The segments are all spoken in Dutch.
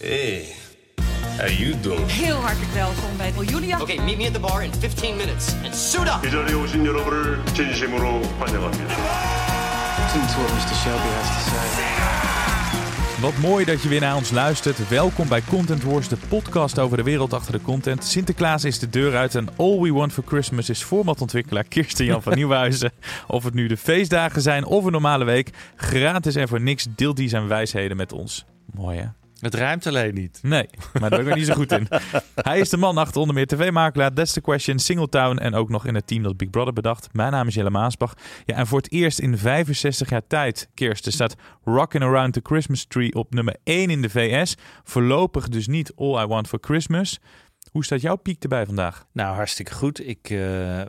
Hey, how you doing? Heel hartelijk welkom bij Julia. Okay, meet me at the bar in 15 minutes and suit up. 이 자리에 오신 여러분을 진심으로 환영합니다. Listen to what Mr. Shelby has to say. Wat mooi dat je weer naar ons luistert. Welkom bij Content Wars, de podcast over de wereld achter de content. Sinterklaas is de deur uit en All We Want for Christmas is formatontwikkelaar Kirsten Jan van Nieuwhuizen. Of het nu de feestdagen zijn of een normale week, gratis en voor niks deelt hij zijn wijsheden met ons. Mooi hè? Het ruimt alleen niet. Nee, maar daar ben ik er niet zo goed in. Hij is de man achter onder meer tv-makelaar, That's the Question, Singletown en ook nog in het team dat Big Brother bedacht. Mijn naam is Jelle Maasbach. Ja, en voor het eerst in 65 jaar tijd, Kirsten, staat Rockin' Around the Christmas Tree op nummer 1 in de VS. Voorlopig dus niet All I Want for Christmas. Hoe staat jouw piek erbij vandaag? Nou, hartstikke goed. Ik, uh,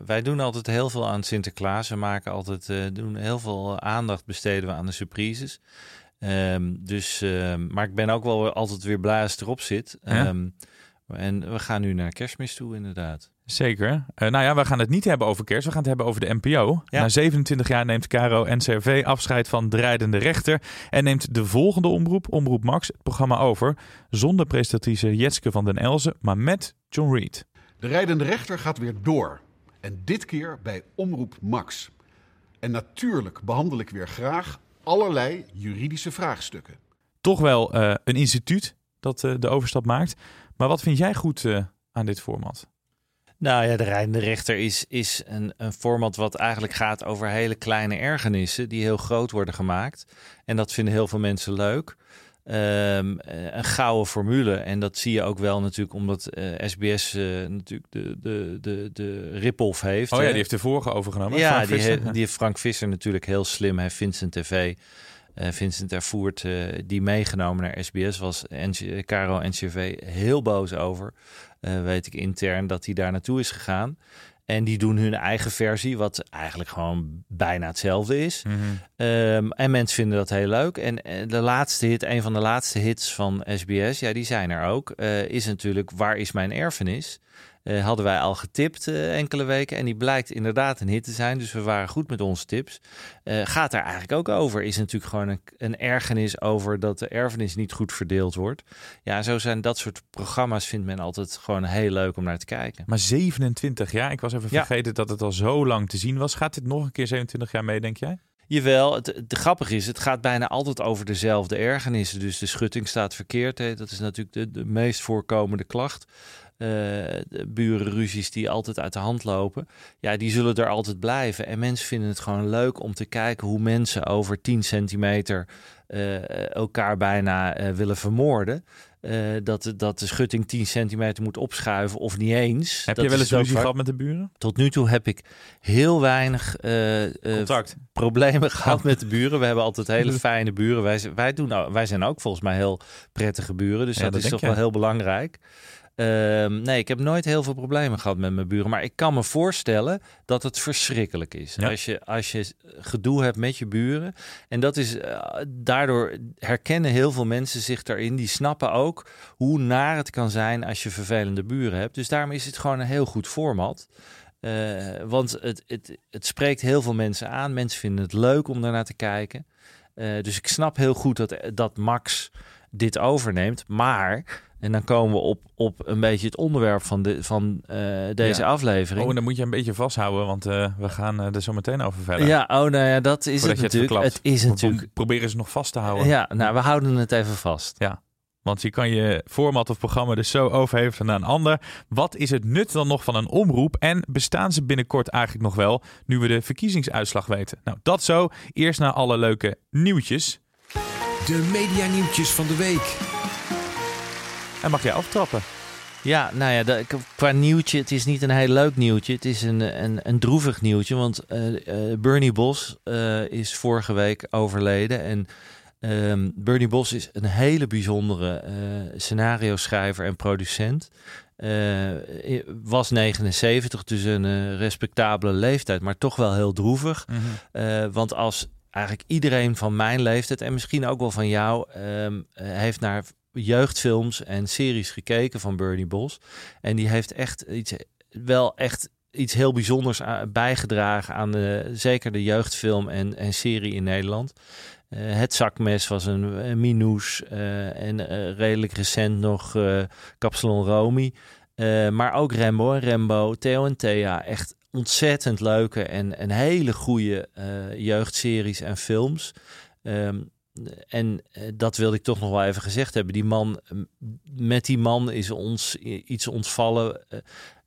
wij doen altijd heel veel aan Sinterklaas. We maken altijd uh, doen heel veel aandacht besteden we aan de surprises. Um, dus, um, maar ik ben ook wel altijd weer blij als het erop zit. Ja? Um, en we gaan nu naar kerstmis toe, inderdaad. Zeker. Uh, nou ja, we gaan het niet hebben over kerst. We gaan het hebben over de NPO. Ja. Na 27 jaar neemt Caro NCRV afscheid van de rijdende rechter. En neemt de volgende omroep, Omroep Max, het programma over. Zonder presentatrice Jetske van den Elzen, maar met John Reed. De rijdende rechter gaat weer door. En dit keer bij Omroep Max. En natuurlijk behandel ik weer graag allerlei juridische vraagstukken. Toch wel uh, een instituut dat uh, de overstap maakt. Maar wat vind jij goed uh, aan dit format? Nou ja, de rijdende rechter is, is een, een format wat eigenlijk gaat over hele kleine ergernissen die heel groot worden gemaakt. En dat vinden heel veel mensen leuk. Um, een gouden formule. En dat zie je ook wel natuurlijk omdat uh, SBS uh, natuurlijk de, de, de, de rip-off heeft. Oh ja, die heeft de vorige overgenomen. Ja, Frank die, Visser. he, die heeft Frank Visser natuurlijk heel slim. Heeft Vincent TV, uh, Vincent Ervoert, die meegenomen naar SBS. Was NC, Caro NCV heel boos over. weet ik intern dat hij daar naartoe is gegaan. En die doen hun eigen versie, wat eigenlijk gewoon bijna hetzelfde is. Mhm. Um, en mensen vinden dat heel leuk. En, en de laatste hit, een van de laatste hits van SBS, ja, die zijn er ook, uh, is natuurlijk Waar is mijn erfenis? Uh, hadden wij al getipt uh, enkele weken en die blijkt inderdaad een hit te zijn. Dus we waren goed met onze tips. Uh, gaat daar eigenlijk ook over. Is natuurlijk gewoon een, een, ergernis over dat de erfenis niet goed verdeeld wordt. Ja, zo zijn dat soort programma's vindt men altijd gewoon heel leuk om naar te kijken. Maar 27 jaar, ik was even vergeten ja. dat het al zo lang te zien was. Gaat dit nog een keer 27 jaar mee, denk jij? Jawel, het, het grappige is, het gaat bijna altijd over dezelfde ergernissen. Dus de schutting staat verkeerd. Hè. Dat is natuurlijk de, de meest voorkomende klacht. Uh, de burenruzies die altijd uit de hand lopen, ja, die zullen er altijd blijven. En mensen vinden het gewoon leuk om te kijken hoe mensen over 10 centimeter uh, elkaar bijna uh, willen vermoorden. Uh, dat, dat de schutting 10 centimeter moet opschuiven of niet eens. Heb dat je wel eens ruzie gehad met de buren? Tot nu toe heb ik heel weinig Contact. problemen gehad met de buren. We hebben altijd hele fijne buren. Wij, wij, doen, nou, wij zijn ook volgens mij heel prettige buren. Dus Ja, dat, dat is toch wel heel belangrijk. Ehm, nee, ik heb nooit heel veel problemen gehad met mijn buren. Maar ik kan me voorstellen dat het verschrikkelijk is. Ja. Als, je, als je gedoe hebt met je buren. En dat is, eh, daardoor herkennen heel veel mensen zich daarin. Die snappen ook hoe naar het kan zijn als je vervelende buren hebt. Dus daarom is het gewoon een heel goed format. Eh, want het, het, het spreekt heel veel mensen aan. Mensen vinden het leuk om daarnaar te kijken. Eh, dus ik snap heel goed dat, dat Max dit overneemt. Maar, en dan komen we op, op een beetje het onderwerp van, de, van eh, deze Ja. aflevering. Oh, en dan moet je een beetje vasthouden, want eh, we gaan eh, er zo meteen over verder. ja, oh nou ja, dat is Voordat het natuurlijk. Het is Pro- natuurlijk. Proberen ze nog vast te houden. Ja, nou, we houden het even vast. Want je kan je format of programma dus zo overhevelen naar een ander. Wat is het nut dan nog van een omroep? En bestaan ze binnenkort eigenlijk nog wel, nu we de verkiezingsuitslag weten? Nou, dat zo. Eerst naar alle leuke nieuwtjes. De medianieuwtjes van de week. En mag jij aftrappen? Ja, nou ja, dat- qua nieuwtje, het is niet een heel leuk nieuwtje. Het is een, een, een droevig nieuwtje, want eh, eh, Bernie Bos eh, is vorige week overleden. En Ehm, Bernie Bos is een hele bijzondere eh, scenario schrijver en producent. Was 79, dus een respectabele leeftijd, maar toch wel heel droevig. Mhm. Want als eigenlijk iedereen van mijn leeftijd en misschien ook wel van jou ehm, eh, heeft naar jeugdfilms en series gekeken van Bernie Bos. En die heeft echt iets, wel echt iets heel bijzonders bijgedragen aan de, zeker de jeugdfilm en, en serie in Nederland. Eh, het zakmes was een, een eh, en eh, redelijk recent nog Kapsalon Romy. Maar ook Rembo en Rembo, Theo en Thea. Echt ontzettend leuke en, en hele goede jeugdseries en films. Ehm, en eh, dat wilde ik toch nog wel even gezegd hebben. Die man, met die man is ons iets ontvallen. eh,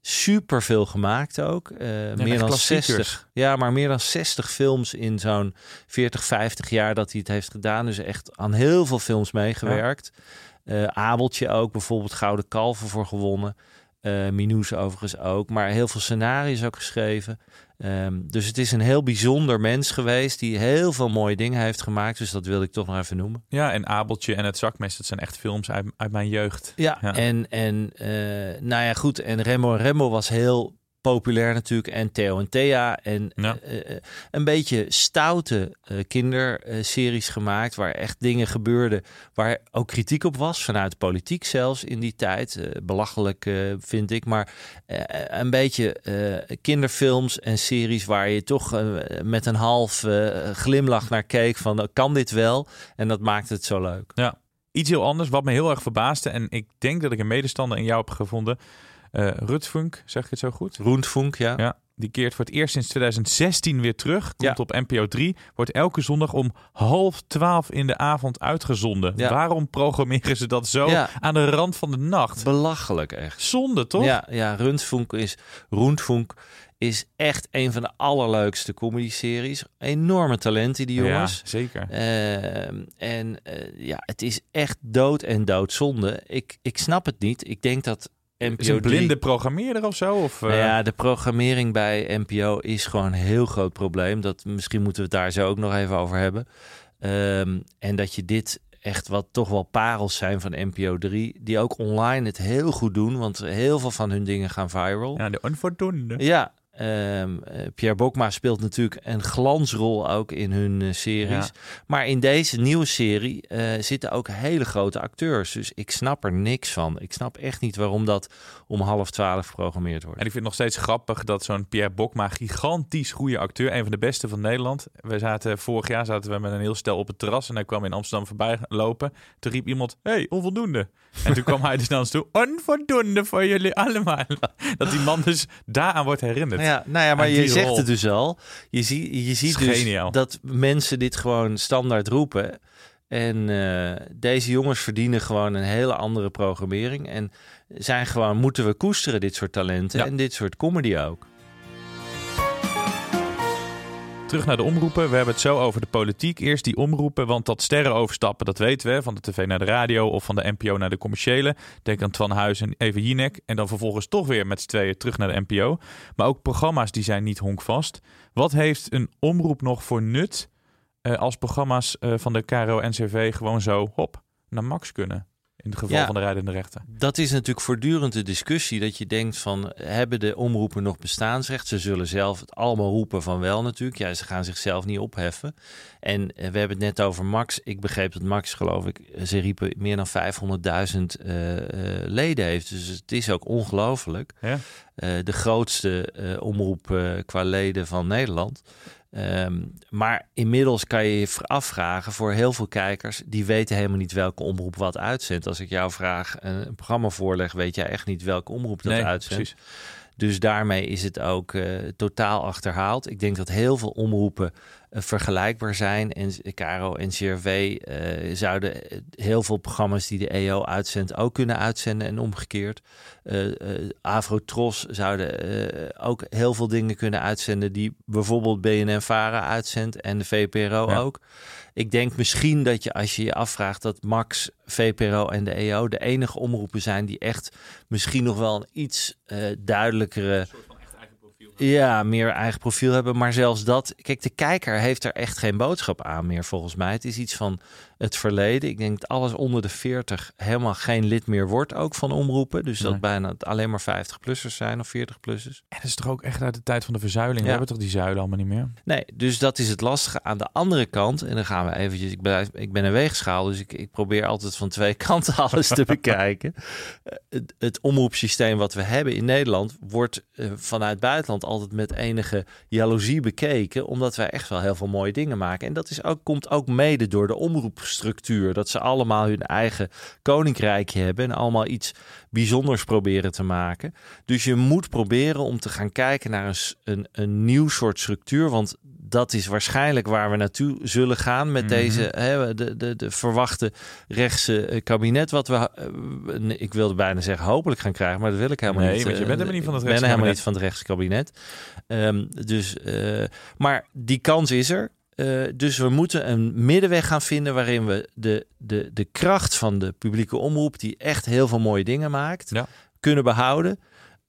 super veel gemaakt ook. Eh, meer dan klassiekers. 60. Ja, maar meer dan 60 films in zo'n 40, 50 jaar dat hij het heeft gedaan. Dus echt aan heel veel films meegewerkt. Abeltje ook, bijvoorbeeld Gouden Kalven voor gewonnen. Eh Minoes overigens ook. Maar heel veel scenario's ook geschreven. Ehm, dus het is een heel bijzonder mens geweest die heel veel mooie dingen heeft gemaakt. Dus dat wilde ik toch nog even noemen. Ja, en Abeltje en het zakmes, dat zijn echt films uit, uit mijn jeugd. Ja, Ja. en, en eh, nou ja, goed. En Rembo en Rembo was heel populair natuurlijk. En Theo en Thea. En Ja. eh, eh, een beetje stoute eh, kinderseries gemaakt. Waar echt dingen gebeurden. Waar ook kritiek op was. Vanuit de politiek zelfs in die tijd. Belachelijk vind ik. Maar een beetje kinderfilms en series. Waar je toch met een half glimlach naar keek. Van eh, kan dit wel? En dat maakte het zo leuk. Ja, iets heel anders, wat me heel erg verbaasde. En ik denk dat ik een medestander in jou heb gevonden. Eh Rutfunk, zeg ik het zo goed? Roentfunk, ja. Ja, die keert voor het eerst sinds 2016 weer terug. Komt Ja. op NPO 3. Wordt elke zondag om half twaalf in de avond uitgezonden. Ja. Waarom programmeren ze dat zo Ja. aan de rand van de nacht? Belachelijk echt. Zonde, toch? Ja, ja Rundfunk is, Roentfunk is echt een van de allerleukste comedy-series. Enorme talenten, die jongens. Ja, zeker. Ehm, en eh, ja, het is echt dood en doodzonde. Ik, ik snap het niet. Ik denk dat NPO Is een 3 blinde programmeerder of zo? Of, eh, Nou ja, de programmering bij NPO is gewoon een heel groot probleem. Dat, misschien moeten we het daar zo ook nog even over hebben. Ehm, en dat je dit echt wat toch wel parels zijn van NPO 3, die ook online het heel goed doen, want heel veel van hun dingen gaan viral. ja, de onvoldoende. Ja, ehm, eh, Pierre Bokma speelt natuurlijk een glansrol ook in hun eh, series. Ja. Maar in deze nieuwe serie eh, zitten ook hele grote acteurs. Dus ik snap er niks van. Ik snap echt niet waarom dat om half twaalf geprogrammeerd wordt. En ik vind het nog steeds grappig dat zo'n Pierre Bokma, gigantisch goede acteur, een van de beste van Nederland. We zaten vorig jaar zaten we met een heel stel op het terras en hij kwam in Amsterdam voorbij lopen. Toen riep iemand: "Hey, onvoldoende." En toen kwam hij dus naar ons toe: "Onvoldoende voor jullie allemaal." Dat die man dus daaraan wordt herinnerd. Ja, nou ja, maar je zegt rol. het dus al. Je, zie, je ziet dus dat mensen dit gewoon standaard roepen. En eh, deze jongens verdienen gewoon een hele andere programmering. En zijn gewoon, moeten we koesteren dit soort talenten. Ja. En dit soort comedy ook. Terug naar de omroepen. We hebben het zo over de politiek. Eerst die omroepen, want dat sterren overstappen, dat weten we. Van de tv naar de radio of van de NPO naar de commerciële. Denk aan Twan Huis en Eva Jinek. En dan vervolgens toch weer met z'n tweeën terug naar de NPO. Maar ook programma's die zijn niet honkvast. Wat heeft een omroep nog voor nut eh, als programma's eh, van de KRO-NCV gewoon zo, hop, naar Max kunnen? In het geval Ja. van de rijdende rechter. Dat is natuurlijk voortdurend de discussie. Dat je denkt van, hebben de omroepen nog bestaansrecht? Ze zullen zelf het allemaal roepen van wel natuurlijk. Ja, ze gaan zichzelf niet opheffen. En eh, we hebben het net over Max. Ik begreep dat Max, geloof ik, ze riepen meer dan 500.000 eh, eh, leden heeft. Dus het is ook ongelooflijk. Ja. De grootste eh, omroep qua leden van Nederland. Ehm, maar inmiddels kan je je afvragen voor heel veel kijkers, die weten helemaal niet welke omroep wat uitzendt. Als ik jou vraag een, een programma voorleg, weet jij echt niet welke omroep dat Nee, uitzendt. precies. Dus daarmee is het ook eh, totaal achterhaald. Ik denk dat heel veel omroepen eh, vergelijkbaar zijn. En Caro en CRV eh, zouden heel veel programma's die de EO uitzendt ook kunnen uitzenden en omgekeerd. Avrotros zouden ook heel veel dingen kunnen uitzenden die bijvoorbeeld BNN-Vara uitzendt en de VPRO Ja. ook. Ik denk misschien dat je als je je afvraagt dat Max, VPRO en de EO de enige omroepen zijn die echt misschien nog wel een iets eh, duidelijkere. Ja, meer eigen profiel hebben. Maar zelfs dat. Kijk, de kijker heeft er echt geen boodschap aan meer, volgens mij. Het is iets van het verleden. Ik denk dat alles onder de 40 helemaal geen lid meer wordt, ook van omroepen. Dus dat Nee. bijna alleen maar 50-plussers zijn of 40-plussers. En dat is toch ook echt uit de tijd van de verzuiling. We hebben toch die zuilen allemaal niet meer? Nee, dus dat is het lastige. Aan de andere kant, en dan gaan we eventjes, ik ben, ik ben een weegschaal, dus ik, ik probeer altijd van twee kanten alles te bekijken. Eh, Het, het omroepsysteem wat we hebben in Nederland wordt eh, vanuit het buitenland altijd met enige jaloezie bekeken, omdat wij echt wel heel veel mooie dingen maken. En dat is ook, komt ook mede door de omroepstructuur, dat ze allemaal hun eigen koninkrijkje hebben en allemaal iets bijzonders proberen te maken. Dus je moet proberen om te gaan kijken naar een, een, een nieuw soort structuur. Want dat is waarschijnlijk waar we naartoe zullen gaan met Mhm. deze hè, de, de, de verwachte rechtse eh, kabinet. Wat we, eh, ik wilde bijna zeggen, hopelijk gaan krijgen, maar dat wil ik helemaal Nee, niet. want je Eh, bent helemaal niet van het ik ben helemaal niet van het rechtse kabinet. Ehm, dus, maar die kans is er. Eh, dus we moeten een middenweg gaan vinden waarin we de, de, de kracht van de publieke omroep, die echt heel veel mooie dingen maakt, Ja. kunnen behouden.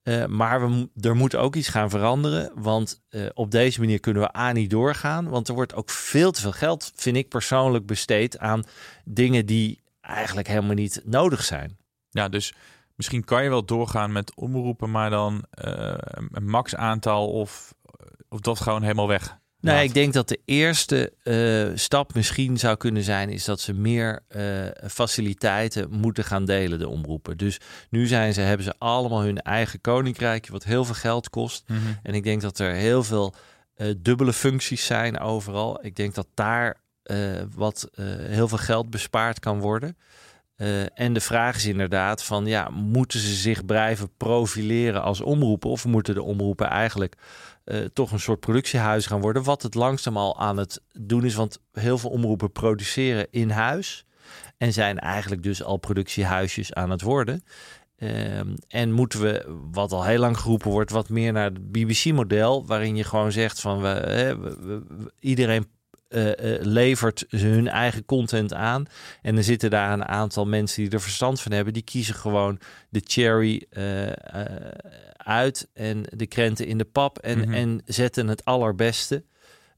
Eh, maar we, er moet ook iets gaan veranderen. Want eh, op deze manier kunnen we A niet doorgaan. Want er wordt ook veel te veel geld, vind ik persoonlijk, besteed aan dingen die eigenlijk helemaal niet nodig zijn. Ja, dus misschien kan je wel doorgaan met omroepen, maar dan een max aantal of, of dat gewoon helemaal weg. Nee, laat. ik denk dat de eerste eh, stap misschien zou kunnen zijn, is dat ze meer eh, faciliteiten moeten gaan delen, de omroepen. Dus nu zijn ze, hebben ze allemaal hun eigen koninkrijkje, wat heel veel geld kost. Mhm. En ik denk dat er heel veel eh, dubbele functies zijn overal. Ik denk dat daar wat heel veel geld bespaard kan worden. En de vraag is inderdaad van, ja, moeten ze zich blijven profileren als omroepen? Of moeten de omroepen eigenlijk eh, toch een soort productiehuis gaan worden? Wat het langzaam al aan het doen is, want heel veel omroepen produceren in huis. En zijn eigenlijk dus al productiehuisjes aan het worden. Ehm, en moeten we, wat al heel lang geroepen wordt, wat meer naar het BBC-model, waarin je gewoon zegt van we, iedereen eh, eh, levert hun eigen content aan. En er zitten daar een aantal mensen die er verstand van hebben. Die kiezen gewoon de cherry uit en de krenten in de pap en, Mhm. en zetten het allerbeste.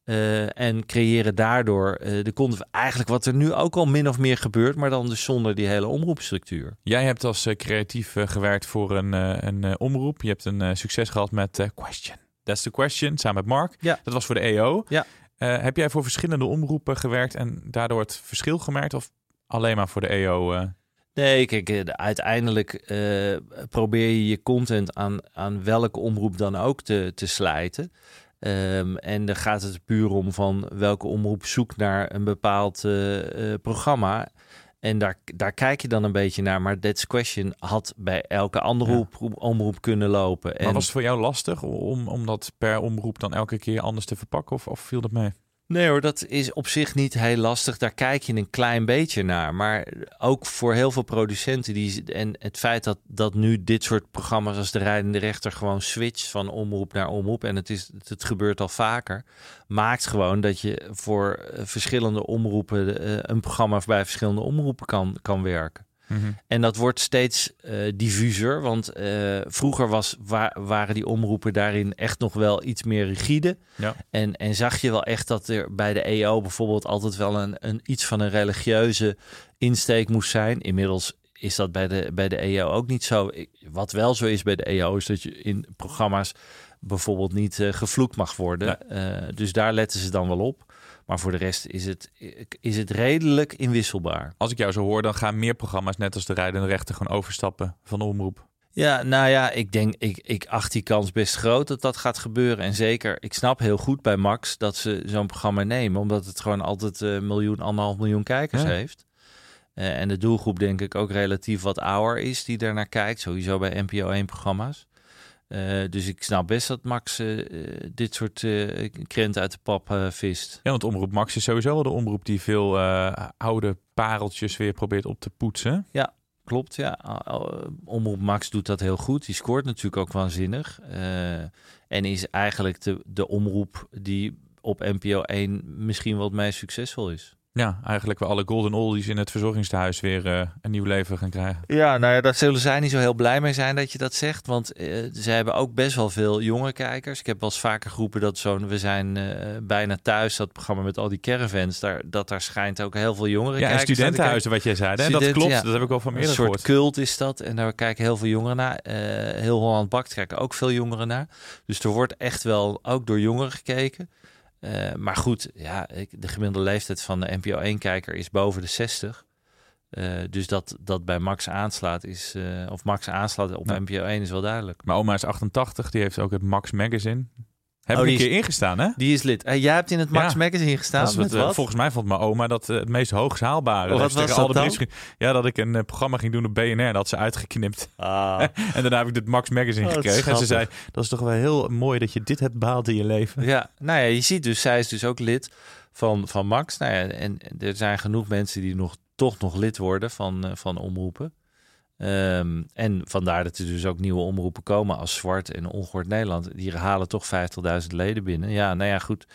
Eh, en creëren daardoor eh, de content. Eigenlijk wat er nu ook al min of meer gebeurt, maar dan dus zonder die hele omroepstructuur. Jij hebt als eh, creatief gewerkt voor een, een omroep. Je hebt een succes gehad met Question. That's the Question, samen met Mark. Ja. Dat was voor de EO. Ja. Heb jij voor verschillende omroepen gewerkt en daardoor het verschil gemerkt? Of alleen maar voor de EO? Nee, kijk, eh, uiteindelijk eh, probeer je je content aan, aan welke omroep dan ook te, te slijten. Ehm, en dan gaat het puur om van welke omroep zoekt naar een bepaald eh, programma. En daar, daar kijk je dan een beetje naar. Maar That's Question had bij elke andere Ja. omroep, omroep kunnen lopen. Maar En- was het voor jou lastig om, om dat per omroep dan elke keer anders te verpakken? Of, of viel dat mee? Nee hoor, dat is op zich niet heel lastig. Daar kijk je een klein beetje naar. Maar ook voor heel veel producenten. Die, en het feit dat, dat nu dit soort programma's als De Rijdende Rechter gewoon switcht van omroep naar omroep. En het, is, het gebeurt al vaker. Maakt gewoon dat je voor eh, verschillende omroepen eh, een programma bij verschillende omroepen kan, kan werken. En dat wordt steeds eh diffuser, want eh, vroeger was, wa- waren die omroepen daarin echt nog wel iets meer rigide. Ja. En, en zag je wel echt dat er bij de EO bijvoorbeeld altijd wel een, een iets van een religieuze insteek moest zijn. Inmiddels is dat bij de, bij de EO ook niet zo. Wat wel zo is bij de EO is dat je in programma's bijvoorbeeld niet eh, gevloekt mag worden. Dus daar letten ze dan wel op. Maar voor de rest is het, is het redelijk inwisselbaar. Als ik jou zo hoor, dan gaan meer programma's, net als de rijdende rechter, gewoon overstappen van de omroep. Ja, nou ja, ik denk, ik, ik acht die kans best groot dat dat gaat gebeuren. En zeker, ik snap heel goed bij Max dat ze zo'n programma nemen, omdat het gewoon altijd een miljoen, anderhalf miljoen kijkers Ja. heeft. Eh, en de doelgroep denk ik ook relatief wat ouder is die daar naar kijkt, sowieso bij NPO 1 Eh, dus ik snap best dat Max eh, eh, dit soort eh krenten uit de pap vist. Ja, want Omroep Max is sowieso wel de omroep die veel oude pareltjes weer probeert op te poetsen. Ja, klopt. Ja. Omroep Max doet dat heel goed. Die scoort natuurlijk ook waanzinnig. En is eigenlijk de, de omroep die op NPO 1 misschien wel het meest succesvol is. Ja, eigenlijk wel alle golden oldies in het verzorgingstehuis weer eh, een nieuw leven gaan krijgen. Ja, nou ja, daar zullen zij niet zo heel blij mee zijn dat je dat zegt. Want eh, ze hebben ook best wel veel jonge kijkers. Ik heb wel eens vaker geroepen dat zo'n We zijn eh, bijna thuis, dat programma met al die caravans, daar, dat daar schijnt ook heel veel jongeren Ja, en studentenhuizen, wat jij zei. hè? dat klopt, ja. dat heb ik al van Een meerdere soort gehoord. cult is dat. En daar kijken heel veel jongeren naar. Heel Holland Bakt kijken ook veel jongeren naar. Dus er wordt echt wel ook door jongeren gekeken. Eh, maar goed, ja, ik, de gemiddelde leeftijd van de NPO 1-kijker is boven de 60. Eh, dus dat dat bij Max aanslaat is, eh, of Max aanslaat op Ja. NPO 1 is wel duidelijk. Mijn oma is 88, die heeft ook het Max Magazine. Heb Oh, ik een keer ingestaan, hè? Die is lid. Eh, jij hebt in het Max Ja. Magazine gestaan. Dat is met wat, eh, wat? volgens mij vond mijn oma dat eh, het meest. Wat Dat ze was dat dan? Ja, dat ik een eh, programma ging doen op BNR. Dat had ze uitgeknipt. Ah. en daarna heb ik dit Max Magazine Oh, gekregen. En ze zei, dat is toch wel heel mooi dat je dit hebt behaald in je leven. Ja, nou ja, je ziet dus, zij is dus ook lid van, van Max. Nou ja, en er zijn genoeg mensen die nog, toch nog lid worden van, van omroepen. Ehm, en vandaar dat er dus ook nieuwe omroepen komen als Zwart en Ongehoord Nederland. Die halen toch 50.000 leden binnen. Ja, nou ja, goed,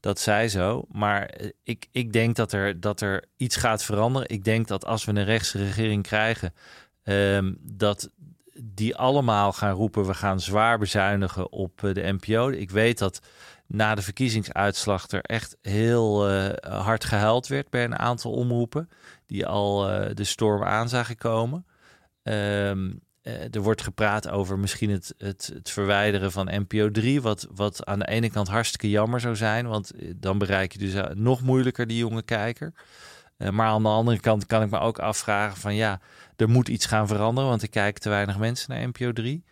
dat zij zo. Maar eh, ik, ik denk dat er, dat er iets gaat veranderen. Ik denk dat als we een rechtse regering krijgen, ehm, dat die allemaal gaan roepen: we gaan zwaar bezuinigen op eh, de NPO. Ik weet dat na de verkiezingsuitslag er echt heel eh, hard gehuild werd bij een aantal omroepen die al de storm aan zagen komen. Ehm, eh, er wordt gepraat over misschien het, het, het verwijderen van NPO 3, wat, wat aan de ene kant hartstikke jammer zou zijn, want eh, dan bereik je dus eh, nog moeilijker die jonge kijker. Maar aan de andere kant kan ik me ook afvragen van ja, er moet iets gaan veranderen, want er kijken te weinig mensen naar NPO 3.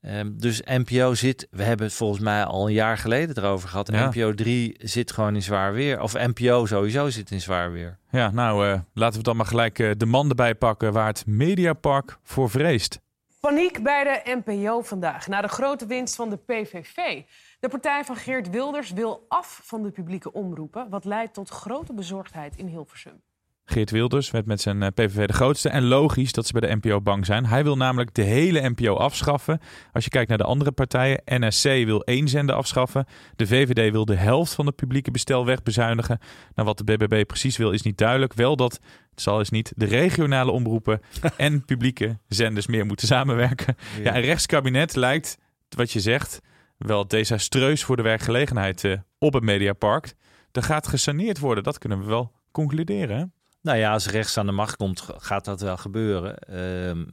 Ehm, dus NPO zit, we hebben het volgens mij al een jaar geleden erover gehad. Ja. NPO 3 zit gewoon in zwaar weer. Of NPO sowieso zit in zwaar weer. Ja, nou, eh, laten we dan maar gelijk eh, de man erbij pakken waar het Mediapark voor vreest. Paniek bij de NPO vandaag na de grote winst van de PVV. De partij van Geert Wilders wil af van de publieke omroepen, wat leidt tot grote bezorgdheid in Hilversum. Geert Wilders werd met zijn eh, PVV de grootste. En logisch dat ze bij de NPO bang zijn. Hij wil namelijk de hele NPO afschaffen. Als je kijkt naar de andere partijen. NSC wil één zender afschaffen. De VVD wil de helft van het publieke bestel wegbezuinigen. Nou, wat de BBB precies wil is niet duidelijk. Wel dat, het zal eens niet, de regionale omroepen en publieke zenders meer moeten samenwerken. Ja, een rechtskabinet lijkt, wat je zegt, wel desastreus voor de werkgelegenheid eh, op het Mediapark. Er gaat gesaneerd worden, dat kunnen we wel concluderen. Nou ja, als rechts aan de macht komt, gaat dat wel gebeuren. Ehm,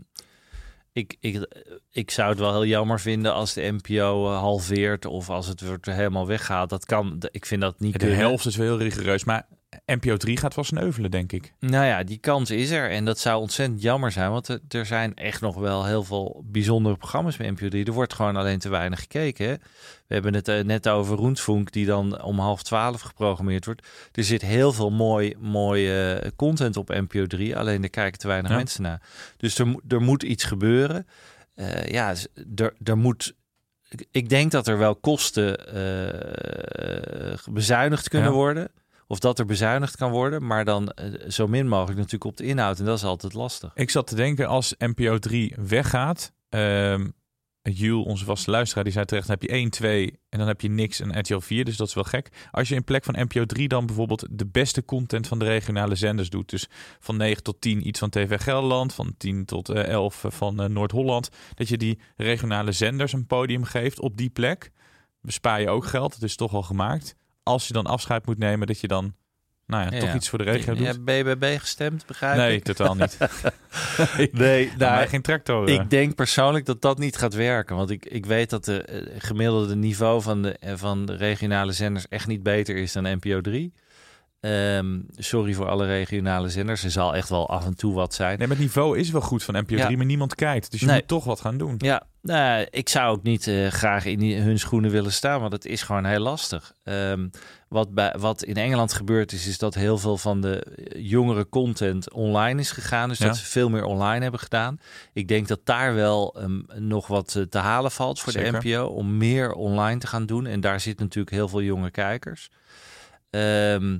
ik, ik, ik zou het wel heel jammer vinden als de NPO eh, halveert of als het wordt helemaal weggaat. Dat kan, ik vind dat niet De kunnen. helft is wel heel rigoureus, maar NPO 3 gaat wel sneuvelen, denk ik. Nou ja, die kans is er en dat zou ontzettend jammer zijn, want er, er zijn echt nog wel heel veel bijzondere programma's bij NPO 3. Er wordt gewoon alleen te weinig gekeken. Hè? We hebben het eh, net over Roentvonk, die dan om half twaalf geprogrammeerd wordt. Er zit heel veel mooi, mooi eh, content op NPO 3, alleen er kijken te weinig Ja. mensen naar. Dus er, er moet iets gebeuren. Eh, ja, z- er, er moet... ik- denk dat er wel kosten eh, bezuinigd kunnen Ja. worden. Of dat er bezuinigd kan worden, maar dan eh, zo min mogelijk natuurlijk op de inhoud. En dat is altijd lastig. Ik zat te denken, als NPO 3 weggaat... Jules, onze vaste luisteraar, die zei terecht... dan heb je 1, 2 en dan heb je niks en RTL 4. Dus dat is wel gek. Als je in plek van NPO 3 dan bijvoorbeeld... de beste content van de regionale zenders doet... dus van 9 tot 10 iets van TV Gelderland... van 10 tot eh, 11 van eh, Noord-Holland... dat je die regionale zenders een podium geeft op die plek... bespaar je ook geld. Het is toch al gemaakt. Als je dan afscheid moet nemen, dat je dan... nou ja, Ja, toch iets voor de regio Je doet. hebt BBB gestemd, begrijp Nee, ik? totaal niet. nee, nou, nou, geen tractor. eh. ik denk persoonlijk dat dat niet gaat werken. Want ik, ik weet dat de eh, gemiddelde niveau van de, eh, van de regionale zenders echt niet beter is dan NPO 3. Ehm, sorry voor alle regionale zenders. Er zal echt wel af en toe wat zijn. Nee, maar het niveau is wel goed van NPO 3, Ja. maar niemand kijkt. Dus je Nee. moet toch wat gaan doen. Ja, nou, ik zou ook niet eh, graag in die- hun schoenen willen staan, want het is gewoon heel lastig. Ehm, wat, bij, wat in Engeland gebeurd is, is dat heel veel van de eh, jongere content online is gegaan. Dus Ja. dat ze veel meer online hebben gedaan. Ik denk dat daar wel ehm, nog wat eh, te halen valt voor Zeker. de NPO om meer online te gaan doen. En daar zitten natuurlijk heel veel jonge kijkers. Ehm,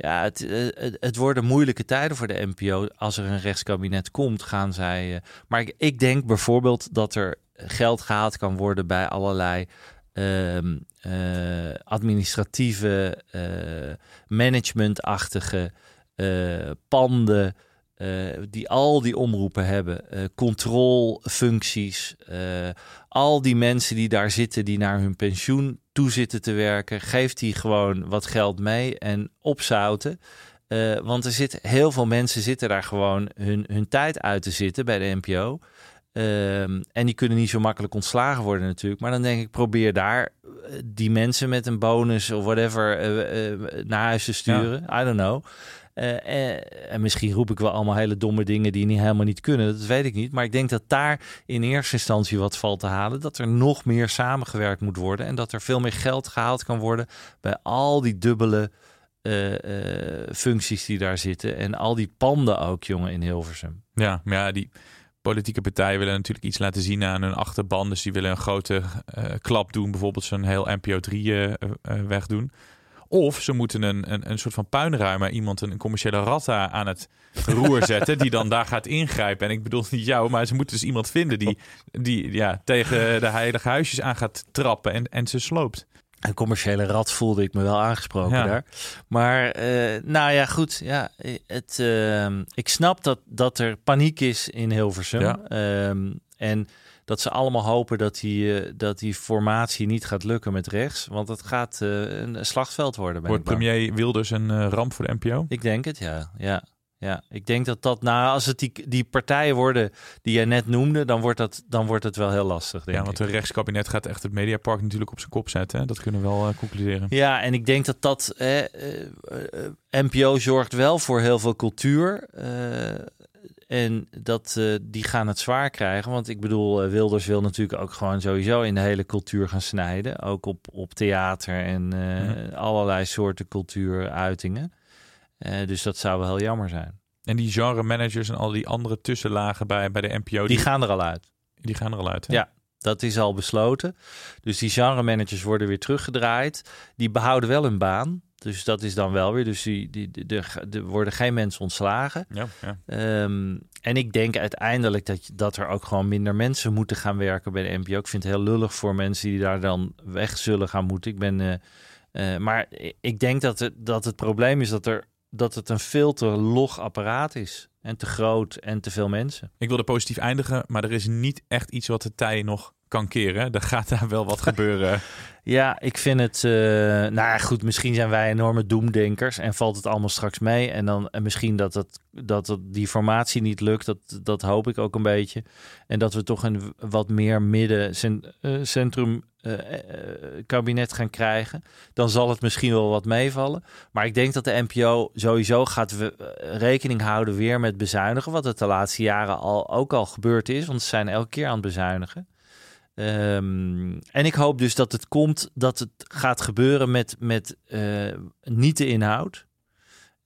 ja, het, eh, het, het worden moeilijke tijden voor de NPO. Als er een rechtskabinet komt, gaan zij. eh, maar ik, denk bijvoorbeeld dat er geld gehaald kan worden bij allerlei ehm, eh, administratieve, managementachtige panden, die al die omroepen hebben, controlefuncties, al die mensen die daar zitten, die naar hun pensioen toe zitten te werken, geeft die gewoon wat geld mee en opzouten. Eh, want er zitten heel veel mensen zitten daar gewoon hun, hun tijd uit te zitten bij de NPO. Ehm, en die kunnen niet zo makkelijk ontslagen worden natuurlijk. Maar dan denk ik, probeer daar eh, die mensen met een bonus of whatever eh, naar huis te sturen. I don't know. Eh, eh, en misschien roep ik wel allemaal hele domme dingen die niet helemaal niet kunnen. Dat weet ik niet. Maar ik denk dat daar in eerste instantie wat valt te halen. Dat er nog meer samengewerkt moet worden. En dat er veel meer geld gehaald kan worden bij al die dubbele eh, functies die daar zitten. En al die panden ook, jongen, in Hilversum. Ja, maar ja, die politieke partijen willen natuurlijk iets laten zien aan hun achterban. Dus die willen een grote klap doen, bijvoorbeeld zo'n heel NPO 3 eh, eh, wegdoen. Of ze moeten een, een, een soort van puinruimer, iemand een commerciële ratta aan het roer zetten, die dan daar gaat ingrijpen. En ik bedoel niet jou, maar ze moeten dus iemand vinden die, die ja, tegen de heilige huisjes aan gaat trappen en, en ze sloopt. Een commerciële rat voelde ik me wel aangesproken Ja. daar. Maar eh, nou ja, goed. Ja, het, ehm, ik snap dat, dat er paniek is in Hilversum. Ja. Ehm, en dat ze allemaal hopen dat die, eh, dat die formatie niet gaat lukken met rechts. Want het gaat eh, een slagveld worden. Wordt premier Wilders een eh, ramp voor de NPO? Ik denk het, ja. ja. Ja, ik denk dat dat, nou, als het die, die partijen worden die jij net noemde, dan wordt, dat, dan wordt het wel heel lastig, denk Ja, want een rechtskabinet gaat echt het Mediapark natuurlijk op zijn kop zetten. hè. Dat kunnen we wel concluderen. Ja, en ik denk dat dat NPO zorgt wel voor heel veel cultuur. En dat, eh, die gaan het zwaar krijgen. Want ik bedoel, eh, Wilders wil natuurlijk ook gewoon sowieso in de hele cultuur gaan snijden. Ook op, op theater en eh, allerlei soorten cultuuruitingen. Dus dat zou wel heel jammer zijn. En die genre managers en al die andere tussenlagen bij, bij de NPO, Die gaan er al uit. die gaan er al uit. Hè? Ja, dat is al besloten. Dus die genre managers worden weer teruggedraaid. Die behouden wel hun baan. Dus dat is dan wel weer. Dus die, die, die, er- er worden geen mensen ontslagen. Ja, ja. Ehm, en ik denk uiteindelijk dat, je- dat er ook gewoon minder mensen moeten gaan werken bij de NPO. Ik vind het heel lullig voor mensen die daar dan weg zullen gaan moeten. Ik ben, eh, eh, maar ik denk dat het, dat het probleem is dat, er, dat het een veel te log apparaat is. En te groot en te veel mensen. Ik wilde positief eindigen, maar er is niet echt iets wat de tij nog kan keren. Er gaat daar wel wat gebeuren. Ja, ik vind het. eh, nou goed, misschien zijn wij enorme doemdenkers en valt het allemaal straks mee. En dan en misschien dat, het, dat die formatie niet lukt, dat, dat hoop ik ook een beetje. En dat we toch een wat meer midden eh, centrum eh, kabinet gaan krijgen. Dan zal het misschien wel wat meevallen. Maar ik denk dat de NPO sowieso gaat we, rekening houden weer met bezuinigen. Wat het de laatste jaren al, ook al gebeurd is. Want ze zijn elke keer aan het bezuinigen. Ehm, en ik hoop dus dat het komt, dat het gaat gebeuren met, met eh, niet de inhoud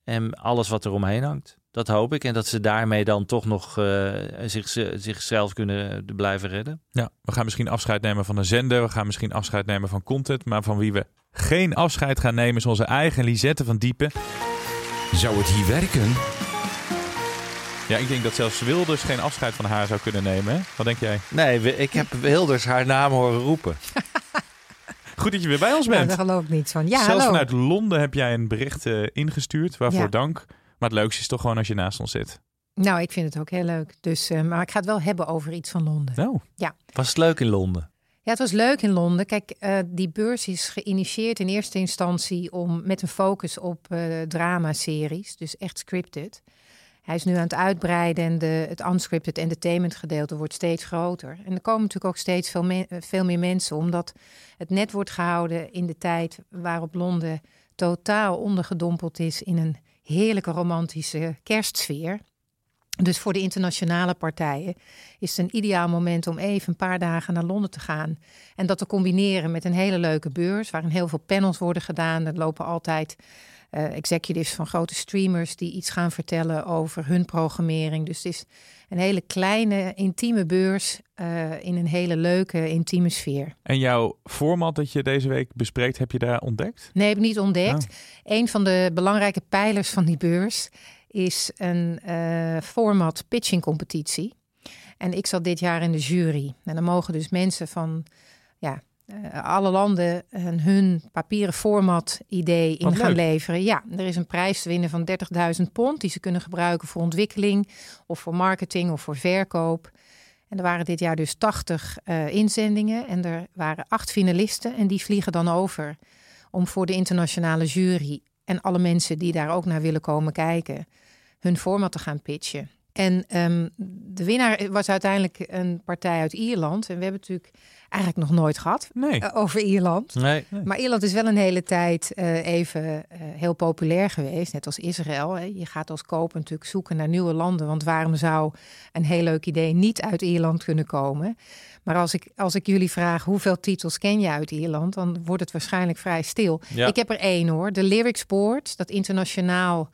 en alles wat er omheen hangt. Dat hoop ik. En dat ze daarmee dan toch nog eh, zich, zichzelf kunnen blijven redden. Ja, we gaan misschien afscheid nemen van een zender. We gaan misschien afscheid nemen van content. Maar van wie we geen afscheid gaan nemen is onze eigen Lisette van Diepen. Zou het hier werken? Ja, ik denk dat zelfs Wilders geen afscheid van haar zou kunnen nemen. Hè? Wat denk jij? Nee, ik heb Wilders haar naam horen roepen. Goed dat je weer bij ons Nou, bent. daar geloof ik niets van. Ja, Zelfs hallo. vanuit Londen heb jij een bericht eh, ingestuurd. Waarvoor Ja. dank. Maar het leukste is toch gewoon als je naast ons zit. Nou, ik vind het ook heel leuk. Dus, eh, maar ik ga het wel hebben over iets van Londen. Oh. Ja. Was het leuk in Londen? Ja, het was leuk in Londen. Kijk, eh, die beurs is geïnitieerd in eerste instantie om met een focus op eh dramaseries, dus echt scripted. Hij is nu aan het uitbreiden en de, het unscripted entertainment gedeelte wordt steeds groter. En er komen natuurlijk ook steeds veel, eh, veel meer mensen, omdat het net wordt gehouden in de tijd waarop Londen totaal ondergedompeld is in een heerlijke romantische kerstsfeer. Dus voor de internationale partijen is het een ideaal moment om even een paar dagen naar Londen te gaan. En dat te combineren met een hele leuke beurs, waarin heel veel panels worden gedaan. Er lopen altijd eh, executives van grote streamers die iets gaan vertellen over hun programmering. Dus het is een hele kleine, intieme beurs eh, in een hele leuke, intieme sfeer. En jouw format dat je deze week bespreekt, heb je daar ontdekt? Nee, heb ik niet ontdekt. Een van de belangrijke pijlers van die beurs is een eh, format pitching competitie. En ik zat dit jaar in de jury. En dan mogen dus mensen van ja, eh, alle landen hun papieren format idee in Wat gaan leuk. leveren. Ja, er is een prijs te winnen van 30.000 pond die ze kunnen gebruiken voor ontwikkeling of voor marketing of voor verkoop. En er waren dit jaar dus 80 eh, inzendingen en er waren acht finalisten en die vliegen dan over om voor de internationale jury en alle mensen die daar ook naar willen komen kijken hun format te gaan pitchen. En ehm, de winnaar was uiteindelijk een partij uit Ierland. En we hebben het natuurlijk eigenlijk nog nooit gehad Nee. eh, over Ierland. Nee. Maar Ierland is wel een hele tijd eh, even eh, heel populair geweest, net als Israël. Hè. Je gaat als koper natuurlijk zoeken naar nieuwe landen, want waarom zou een heel leuk idee niet uit Ierland kunnen komen? Maar als ik, als ik jullie vraag hoeveel titels ken je uit Ierland, dan wordt het waarschijnlijk vrij stil. Ja. Ik heb er één hoor, de Lyrics Board, dat internationaal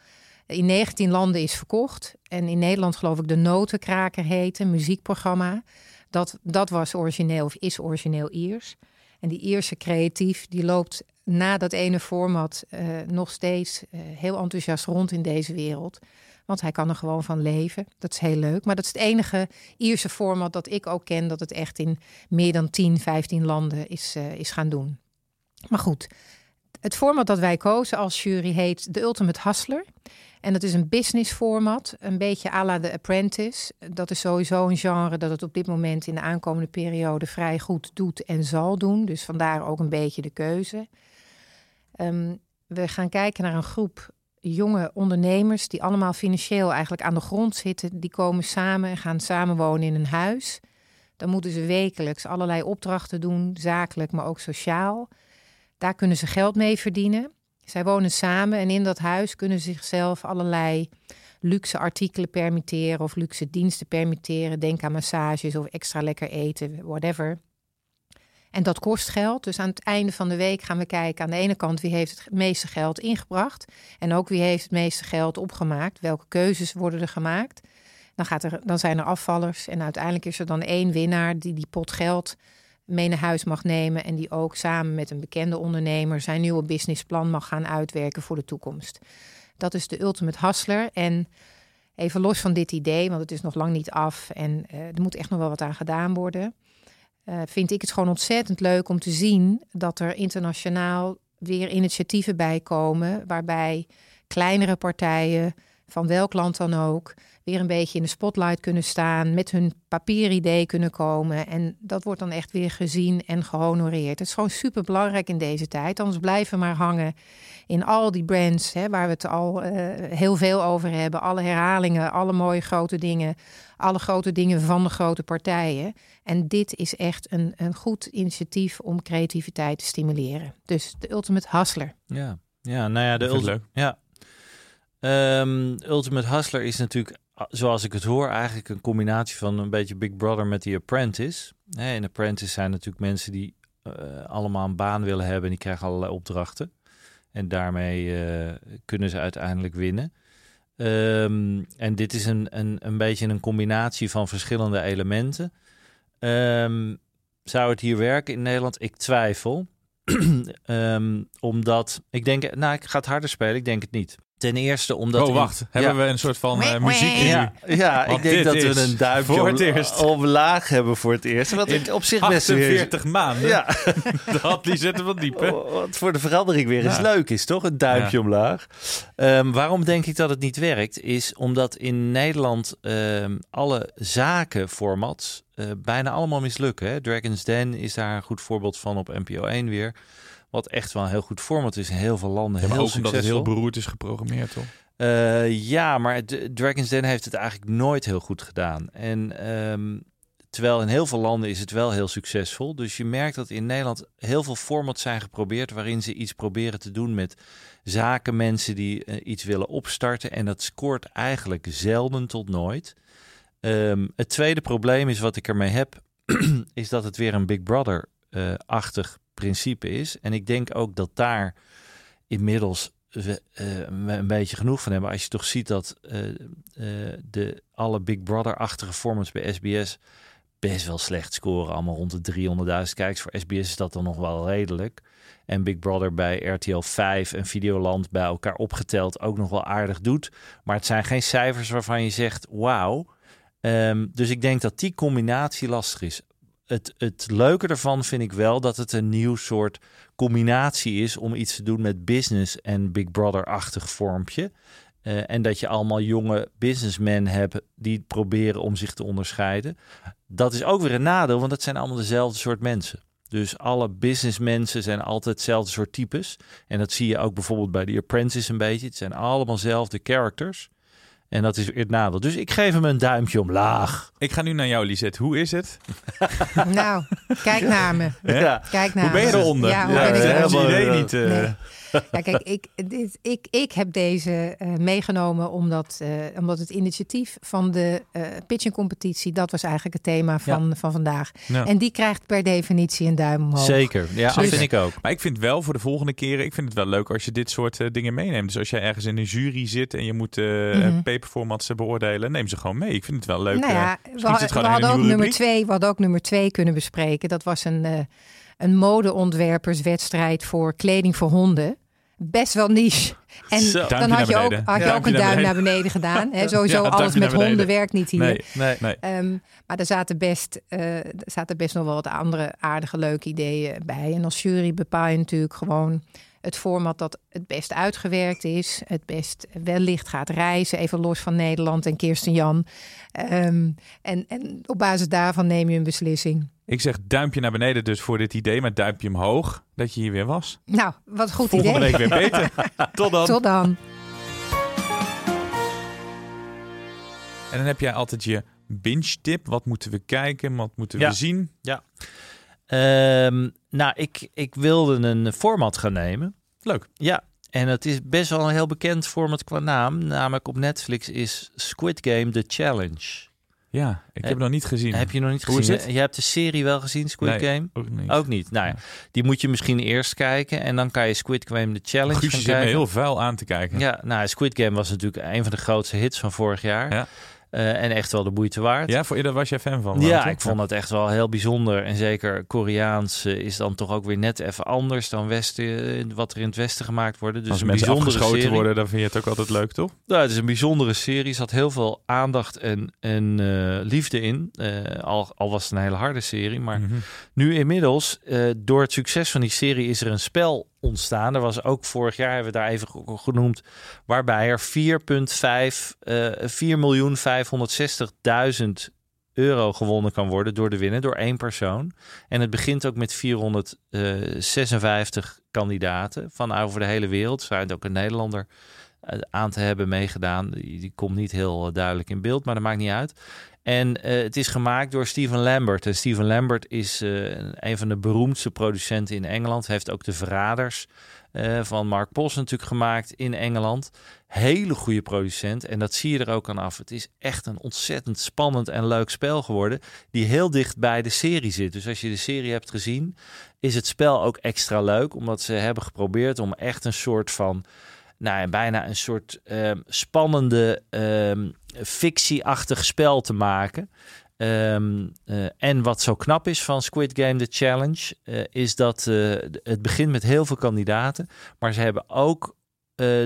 in 19 landen is verkocht. En in Nederland geloof ik de Notenkraker heette, muziekprogramma. Dat, dat was origineel of is origineel Iers. En die Ierse creatief, die loopt na dat ene format eh, nog steeds eh, heel enthousiast rond in deze wereld. Want hij kan er gewoon van leven. Dat is heel leuk. Maar dat is het enige Ierse format dat ik ook ken... dat het echt in meer dan 10, 15 landen is, eh, is gaan doen. Maar goed, het format dat wij kozen als jury heet The Ultimate Hustler. En dat is een business format, een beetje à la The Apprentice. Dat is sowieso een genre dat het op dit moment in de aankomende periode vrij goed doet en zal doen. Dus vandaar ook een beetje de keuze. Ehm, we gaan kijken naar een groep jonge ondernemers die allemaal financieel eigenlijk aan de grond zitten. Die komen samen en gaan samenwonen in een huis. Dan moeten ze wekelijks allerlei opdrachten doen, zakelijk, maar ook sociaal. Daar kunnen ze geld mee verdienen. Zij wonen samen en in dat huis kunnen ze zichzelf allerlei luxe artikelen permitteren of luxe diensten permitteren. Denk aan massages of extra lekker eten, whatever. En dat kost geld. Dus aan het einde van de week gaan we kijken aan de ene kant wie heeft het meeste geld ingebracht. En ook wie heeft het meeste geld opgemaakt. Welke keuzes worden er gemaakt. Dan, gaat er, dan zijn er afvallers. En uiteindelijk is er dan één winnaar die die pot geld mee naar huis mag nemen. En die ook samen met een bekende ondernemer zijn nieuwe businessplan mag gaan uitwerken voor de toekomst. Dat is de ultimate hustler. En even los van dit idee, want het is nog lang niet af. En uh, er moet echt nog wel wat aan gedaan worden. Uh, vind ik het gewoon ontzettend leuk om te zien dat er internationaal weer initiatieven bij komen. Waarbij kleinere partijen van welk land dan ook weer een beetje in de spotlight kunnen staan, met hun papieridee kunnen komen. En dat wordt dan echt weer gezien en gehonoreerd. Het is gewoon super belangrijk in deze tijd. Anders blijven we maar hangen in al die brands hè, waar we het al uh, heel veel over hebben. Alle herhalingen, alle mooie grote dingen, alle grote dingen van de grote partijen. En dit is echt een, een goed initiatief om creativiteit te stimuleren. Dus de Ultimate Hustler. Ja, ja nou ja, de ulti- Ja. Um, Ultimate Hustler is natuurlijk zoals ik het hoor, eigenlijk een combinatie van een beetje Big Brother met die Apprentice. In Apprentice zijn natuurlijk mensen die uh, allemaal een baan willen hebben en die krijgen allerlei opdrachten. En daarmee uh, kunnen ze uiteindelijk winnen. Um, en dit is een, een, een beetje een combinatie van verschillende elementen. Um, zou het hier werken in Nederland? Ik twijfel. omdat ik denk, nou, ik ga het harder spelen. Ik denk het niet. Ten eerste omdat... Oh, wacht. Hebben we een soort van uh, muziek Ja, ja ik denk dat we een duimpje voor het eerst. omlaag hebben voor het eerst. Wat ik op zich best 48 weer... maanden. Ja. dat, die zitten wat diep, hè? Wat voor de verandering weer eens ja. leuk is, toch? Een duimpje ja. omlaag. Um, waarom denk ik dat het niet werkt? Is omdat in Nederland um, alle zakenformats uh, bijna allemaal mislukken. Hè? Dragon's Den is daar een goed voorbeeld van op NPO 1 weer. Wat echt wel een heel goed format is in heel veel landen. Ja, maar heel ook omdat het heel beroerd is geprogrammeerd, toch? Uh, ja, maar Dragon's Den heeft het eigenlijk nooit heel goed gedaan. En um, terwijl in heel veel landen is het wel heel succesvol. Dus je merkt dat in Nederland heel veel formats zijn geprobeerd... waarin ze iets proberen te doen met zakenmensen die uh, iets willen opstarten. En dat scoort eigenlijk zelden tot nooit. Um, het tweede probleem is wat ik ermee heb... is dat het weer een Big Brother-achtig principe is. En ik denk ook dat daar inmiddels we, uh, een beetje genoeg van hebben. Als je toch ziet dat uh, uh, de alle Big Brother-achtige formats bij SBS best wel slecht scoren. Allemaal rond de 300.000 kijkers. Voor SBS is dat dan nog wel redelijk. En Big Brother bij RTL 5 en Videoland bij elkaar opgeteld ook nog wel aardig doet. Maar het zijn geen cijfers waarvan je zegt wauw. Um, dus ik denk dat die combinatie lastig is. Het, het leuke ervan vind ik wel dat het een nieuw soort combinatie is om iets te doen met business en Big Brother-achtig vormpje. Eh, en dat je allemaal jonge businessmen hebt die proberen om zich te onderscheiden. Dat is ook weer een nadeel, want het zijn allemaal dezelfde soort mensen. Dus alle businessmensen zijn altijd hetzelfde soort types. En dat zie je ook bijvoorbeeld bij The Apprentice een beetje. Het zijn allemaal dezelfde characters. En dat is het nadeel. Dus ik geef hem een duimpje omlaag. Ik ga nu naar jou, Lisette. Hoe is het? Nou, kijk naar me. Ja. Kijk naar Hoe ben je eronder? Ja, Ja, ik het helemaal, idee niet. eh, Nee. Ja, kijk, ik, dit, ik, ik heb deze eh, meegenomen omdat, eh, omdat het initiatief van de eh pitching competitie, dat was eigenlijk het thema van, van vandaag. Ja. En die krijgt per definitie een duim omhoog. Zeker. Ja, dat Dus- vind ik ook. Maar ik vind wel voor de volgende keren, ik vind het wel leuk als je dit soort dingen meeneemt. Dus als jij ergens in een jury zit en je moet eh Mhm. paperformats beoordelen, neem ze gewoon mee. Ik vind het wel leuk. Nou ja, we, hadden ook nummer twee, we hadden ook nummer twee kunnen bespreken. Dat was een, eh een modeontwerperswedstrijd voor kleding voor honden. Best wel niche. En Zo. dan Duimpje had je ook, had je Ja, ook een duim naar beneden. gedaan. Hè, sowieso Ja, alles met honden werkt niet hier. Nee, Nee. nee. Ehm, maar er zaten, best, eh, er zaten best nog wel wat andere aardige, leuke ideeën bij. En als jury bepaal je natuurlijk gewoon het format dat het best uitgewerkt is. Het best wellicht gaat reizen, even los van Nederland en Kirsten Jan. Ehm, en, en op basis daarvan neem je een beslissing. Ik zeg duimpje naar beneden dus voor dit idee, maar duimpje omhoog dat je hier weer was. Nou, wat goed Volgende idee. week weer beter. Tot dan. Tot dan. En dan heb jij altijd je binge tip. Wat moeten we kijken? Wat moeten we Ja. zien? Ja. Ehm, nou, ik, ik wilde een format gaan nemen. Leuk. Ja, en het is best wel een heel bekend format qua naam. Namelijk op Netflix is Squid Game The Challenge. Ja, ik heb Eh, het nog niet gezien. Heb je nog niet Hoe gezien? Je hebt de serie wel gezien, Squid Nee, Game? Ook niet. Ook niet. Nou ja, die moet je misschien eerst kijken. En dan kan je Squid Game The Challenge Guusje gaan kijken. heel vuil aan te kijken. Ja, nou, Squid Game was natuurlijk een van de grootste hits van vorig jaar. Ja. Eh, en echt wel de moeite waard. Ja, voor, daar was jij fan van? Ja, ik vond het echt wel heel bijzonder. En zeker Koreaans eh, is dan toch ook weer net even anders dan Westen, eh, wat er in het Westen gemaakt wordt. Dus Als een mensen bijzondere afgeschoten serie. worden, dan vind je het ook altijd leuk, toch? Nou, het is een bijzondere serie. Er zat heel veel aandacht en, en liefde in. Al, al was het een hele harde serie. Maar Mhm. nu inmiddels, door het succes van die serie, is er een spel ontstaan. Er was ook vorig jaar, hebben we daar even ge- genoemd, waarbij er 4,5 eh 4.560.000 euro gewonnen kan worden door de winnen, door één persoon. En het begint ook met 456 kandidaten van over de hele wereld. Er schijnt ook een Nederlander eh, aan te hebben meegedaan. Die, die komt niet heel eh, duidelijk in beeld, maar dat maakt niet uit. En eh, het is gemaakt door Steven Lambert. En Steven Lambert is eh, een van de beroemdste producenten in Engeland. Heeft ook de Verraders eh, van Mark Post natuurlijk gemaakt in Engeland. Hele goede producent. En dat zie je er ook aan af. Het is echt een ontzettend spannend en leuk spel geworden. Die heel dicht bij de serie zit. Dus als je de serie hebt gezien, is het spel ook extra leuk. Omdat ze hebben geprobeerd om echt een soort van nou, bijna een soort ehm, spannende, ehm fictieachtig spel te maken. Ehm, eh, en wat zo knap is van Squid Game The Challenge, eh, is dat eh, het begint met heel veel kandidaten, maar ze hebben ook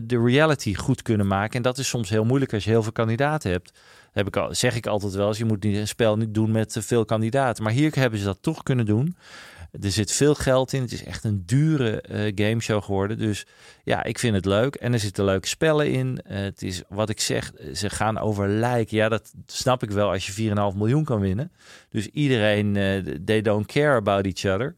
de reality goed kunnen maken. En dat is soms heel moeilijk als je heel veel kandidaten hebt. Heb ik al, zeg ik altijd wel eens, je moet een spel niet doen met veel kandidaten. Maar hier hebben ze dat toch kunnen doen. Er zit veel geld in. Het is echt een dure eh gameshow geworden. Dus ja, ik vind het leuk. En er zitten leuke spellen in. Eh, het is wat ik zeg, ze gaan over lijken. Ja, dat snap ik wel als je 4,5 miljoen kan winnen. Dus iedereen, eh, they don't care about each other.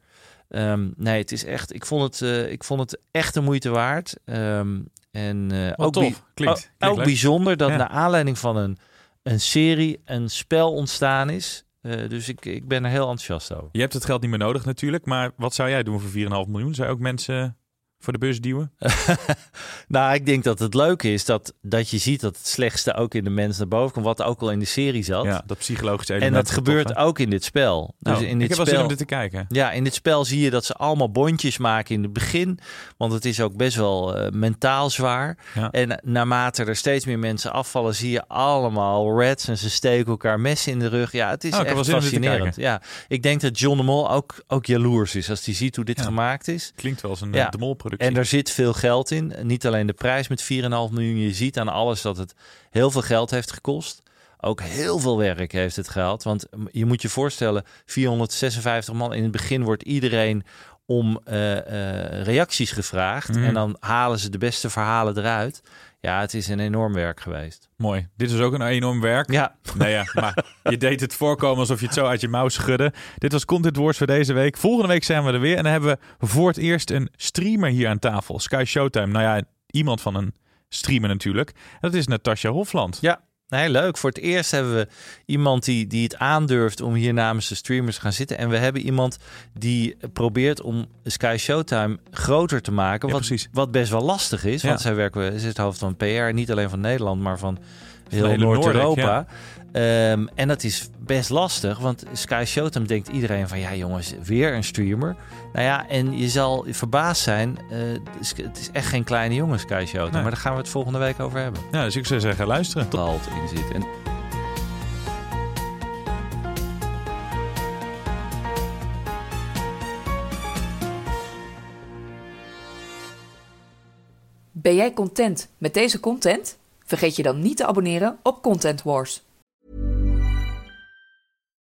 Ehm, nee, het is echt, ik vond het, ik vond het echt de moeite waard. Ehm, en ook, tof. Klinkt- ook- bijzonder dat Ja. naar aanleiding van een, een serie een spel ontstaan is. Eh, dus ik, ik ben er heel enthousiast over. Je hebt het geld niet meer nodig natuurlijk, maar wat zou jij doen voor 4,5 miljoen? Zou je ook mensen voor de bus duwen? nou, ik denk dat het leuke is dat, dat je ziet dat het slechtste ook in de mens naar boven komt. Wat ook al in de serie zat. Ja, dat psychologische en element. dat is gebeurt tof, ook in dit spel. Dus Nou, in dit ik heb wel spel, zin om dit te kijken. Ja, in dit spel zie je dat ze allemaal bondjes maken in het begin. Want het is ook best wel eh, mentaal zwaar. Ja. En naarmate er steeds meer mensen afvallen, zie je allemaal reds en ze steken elkaar messen in de rug. Ja, het is Oh, echt fascinerend. Ja, ik denk dat John de Mol ook, ook jaloers is als hij ziet hoe dit Ja. gemaakt is. Klinkt wel als een Ja. ja. de mol En er zit veel geld in. Niet alleen de prijs met 4,5 miljoen. Je ziet aan alles dat het heel veel geld heeft gekost. ook heel veel werk heeft het gehad. Want je moet je voorstellen, 456 man. In het begin wordt iedereen om eh, eh, reacties gevraagd. Mhm. En dan halen ze de beste verhalen eruit. Ja, het is een enorm werk geweest. Mooi. Dit is ook een enorm werk. Ja. Nou ja, maar je deed het voorkomen alsof je het zo uit je mouw schudde. Dit was Content Wars voor deze week. Volgende week zijn we er weer. En dan hebben we voor het eerst een streamer hier aan tafel. Sky Showtime. Nou ja, iemand van een streamer natuurlijk. En dat is Natasja Hofland. Ja, nee, leuk. Voor het eerst hebben we iemand die, die het aandurft om hier namens de streamers te gaan zitten. En we hebben iemand die probeert om Sky Showtime groter te maken. Ja, wat, precies. wat best wel lastig is. Want Ja. zij werken, ze is het hoofd van PR, niet alleen van Nederland, maar van heel hele Noord-Europa. Ehm, en dat is best lastig, want Sky Showtime denkt iedereen van... ja jongens, weer een streamer. Nou ja, en je zal verbaasd zijn, eh, het is- het is echt geen kleine jongen Sky Showtime. Nee. Maar daar gaan we het volgende week over hebben. Ja, dus ik zou zeggen, luisteren. Tot halt in zit. En Ben jij content met deze content? Vergeet je dan niet te abonneren op Content Wars.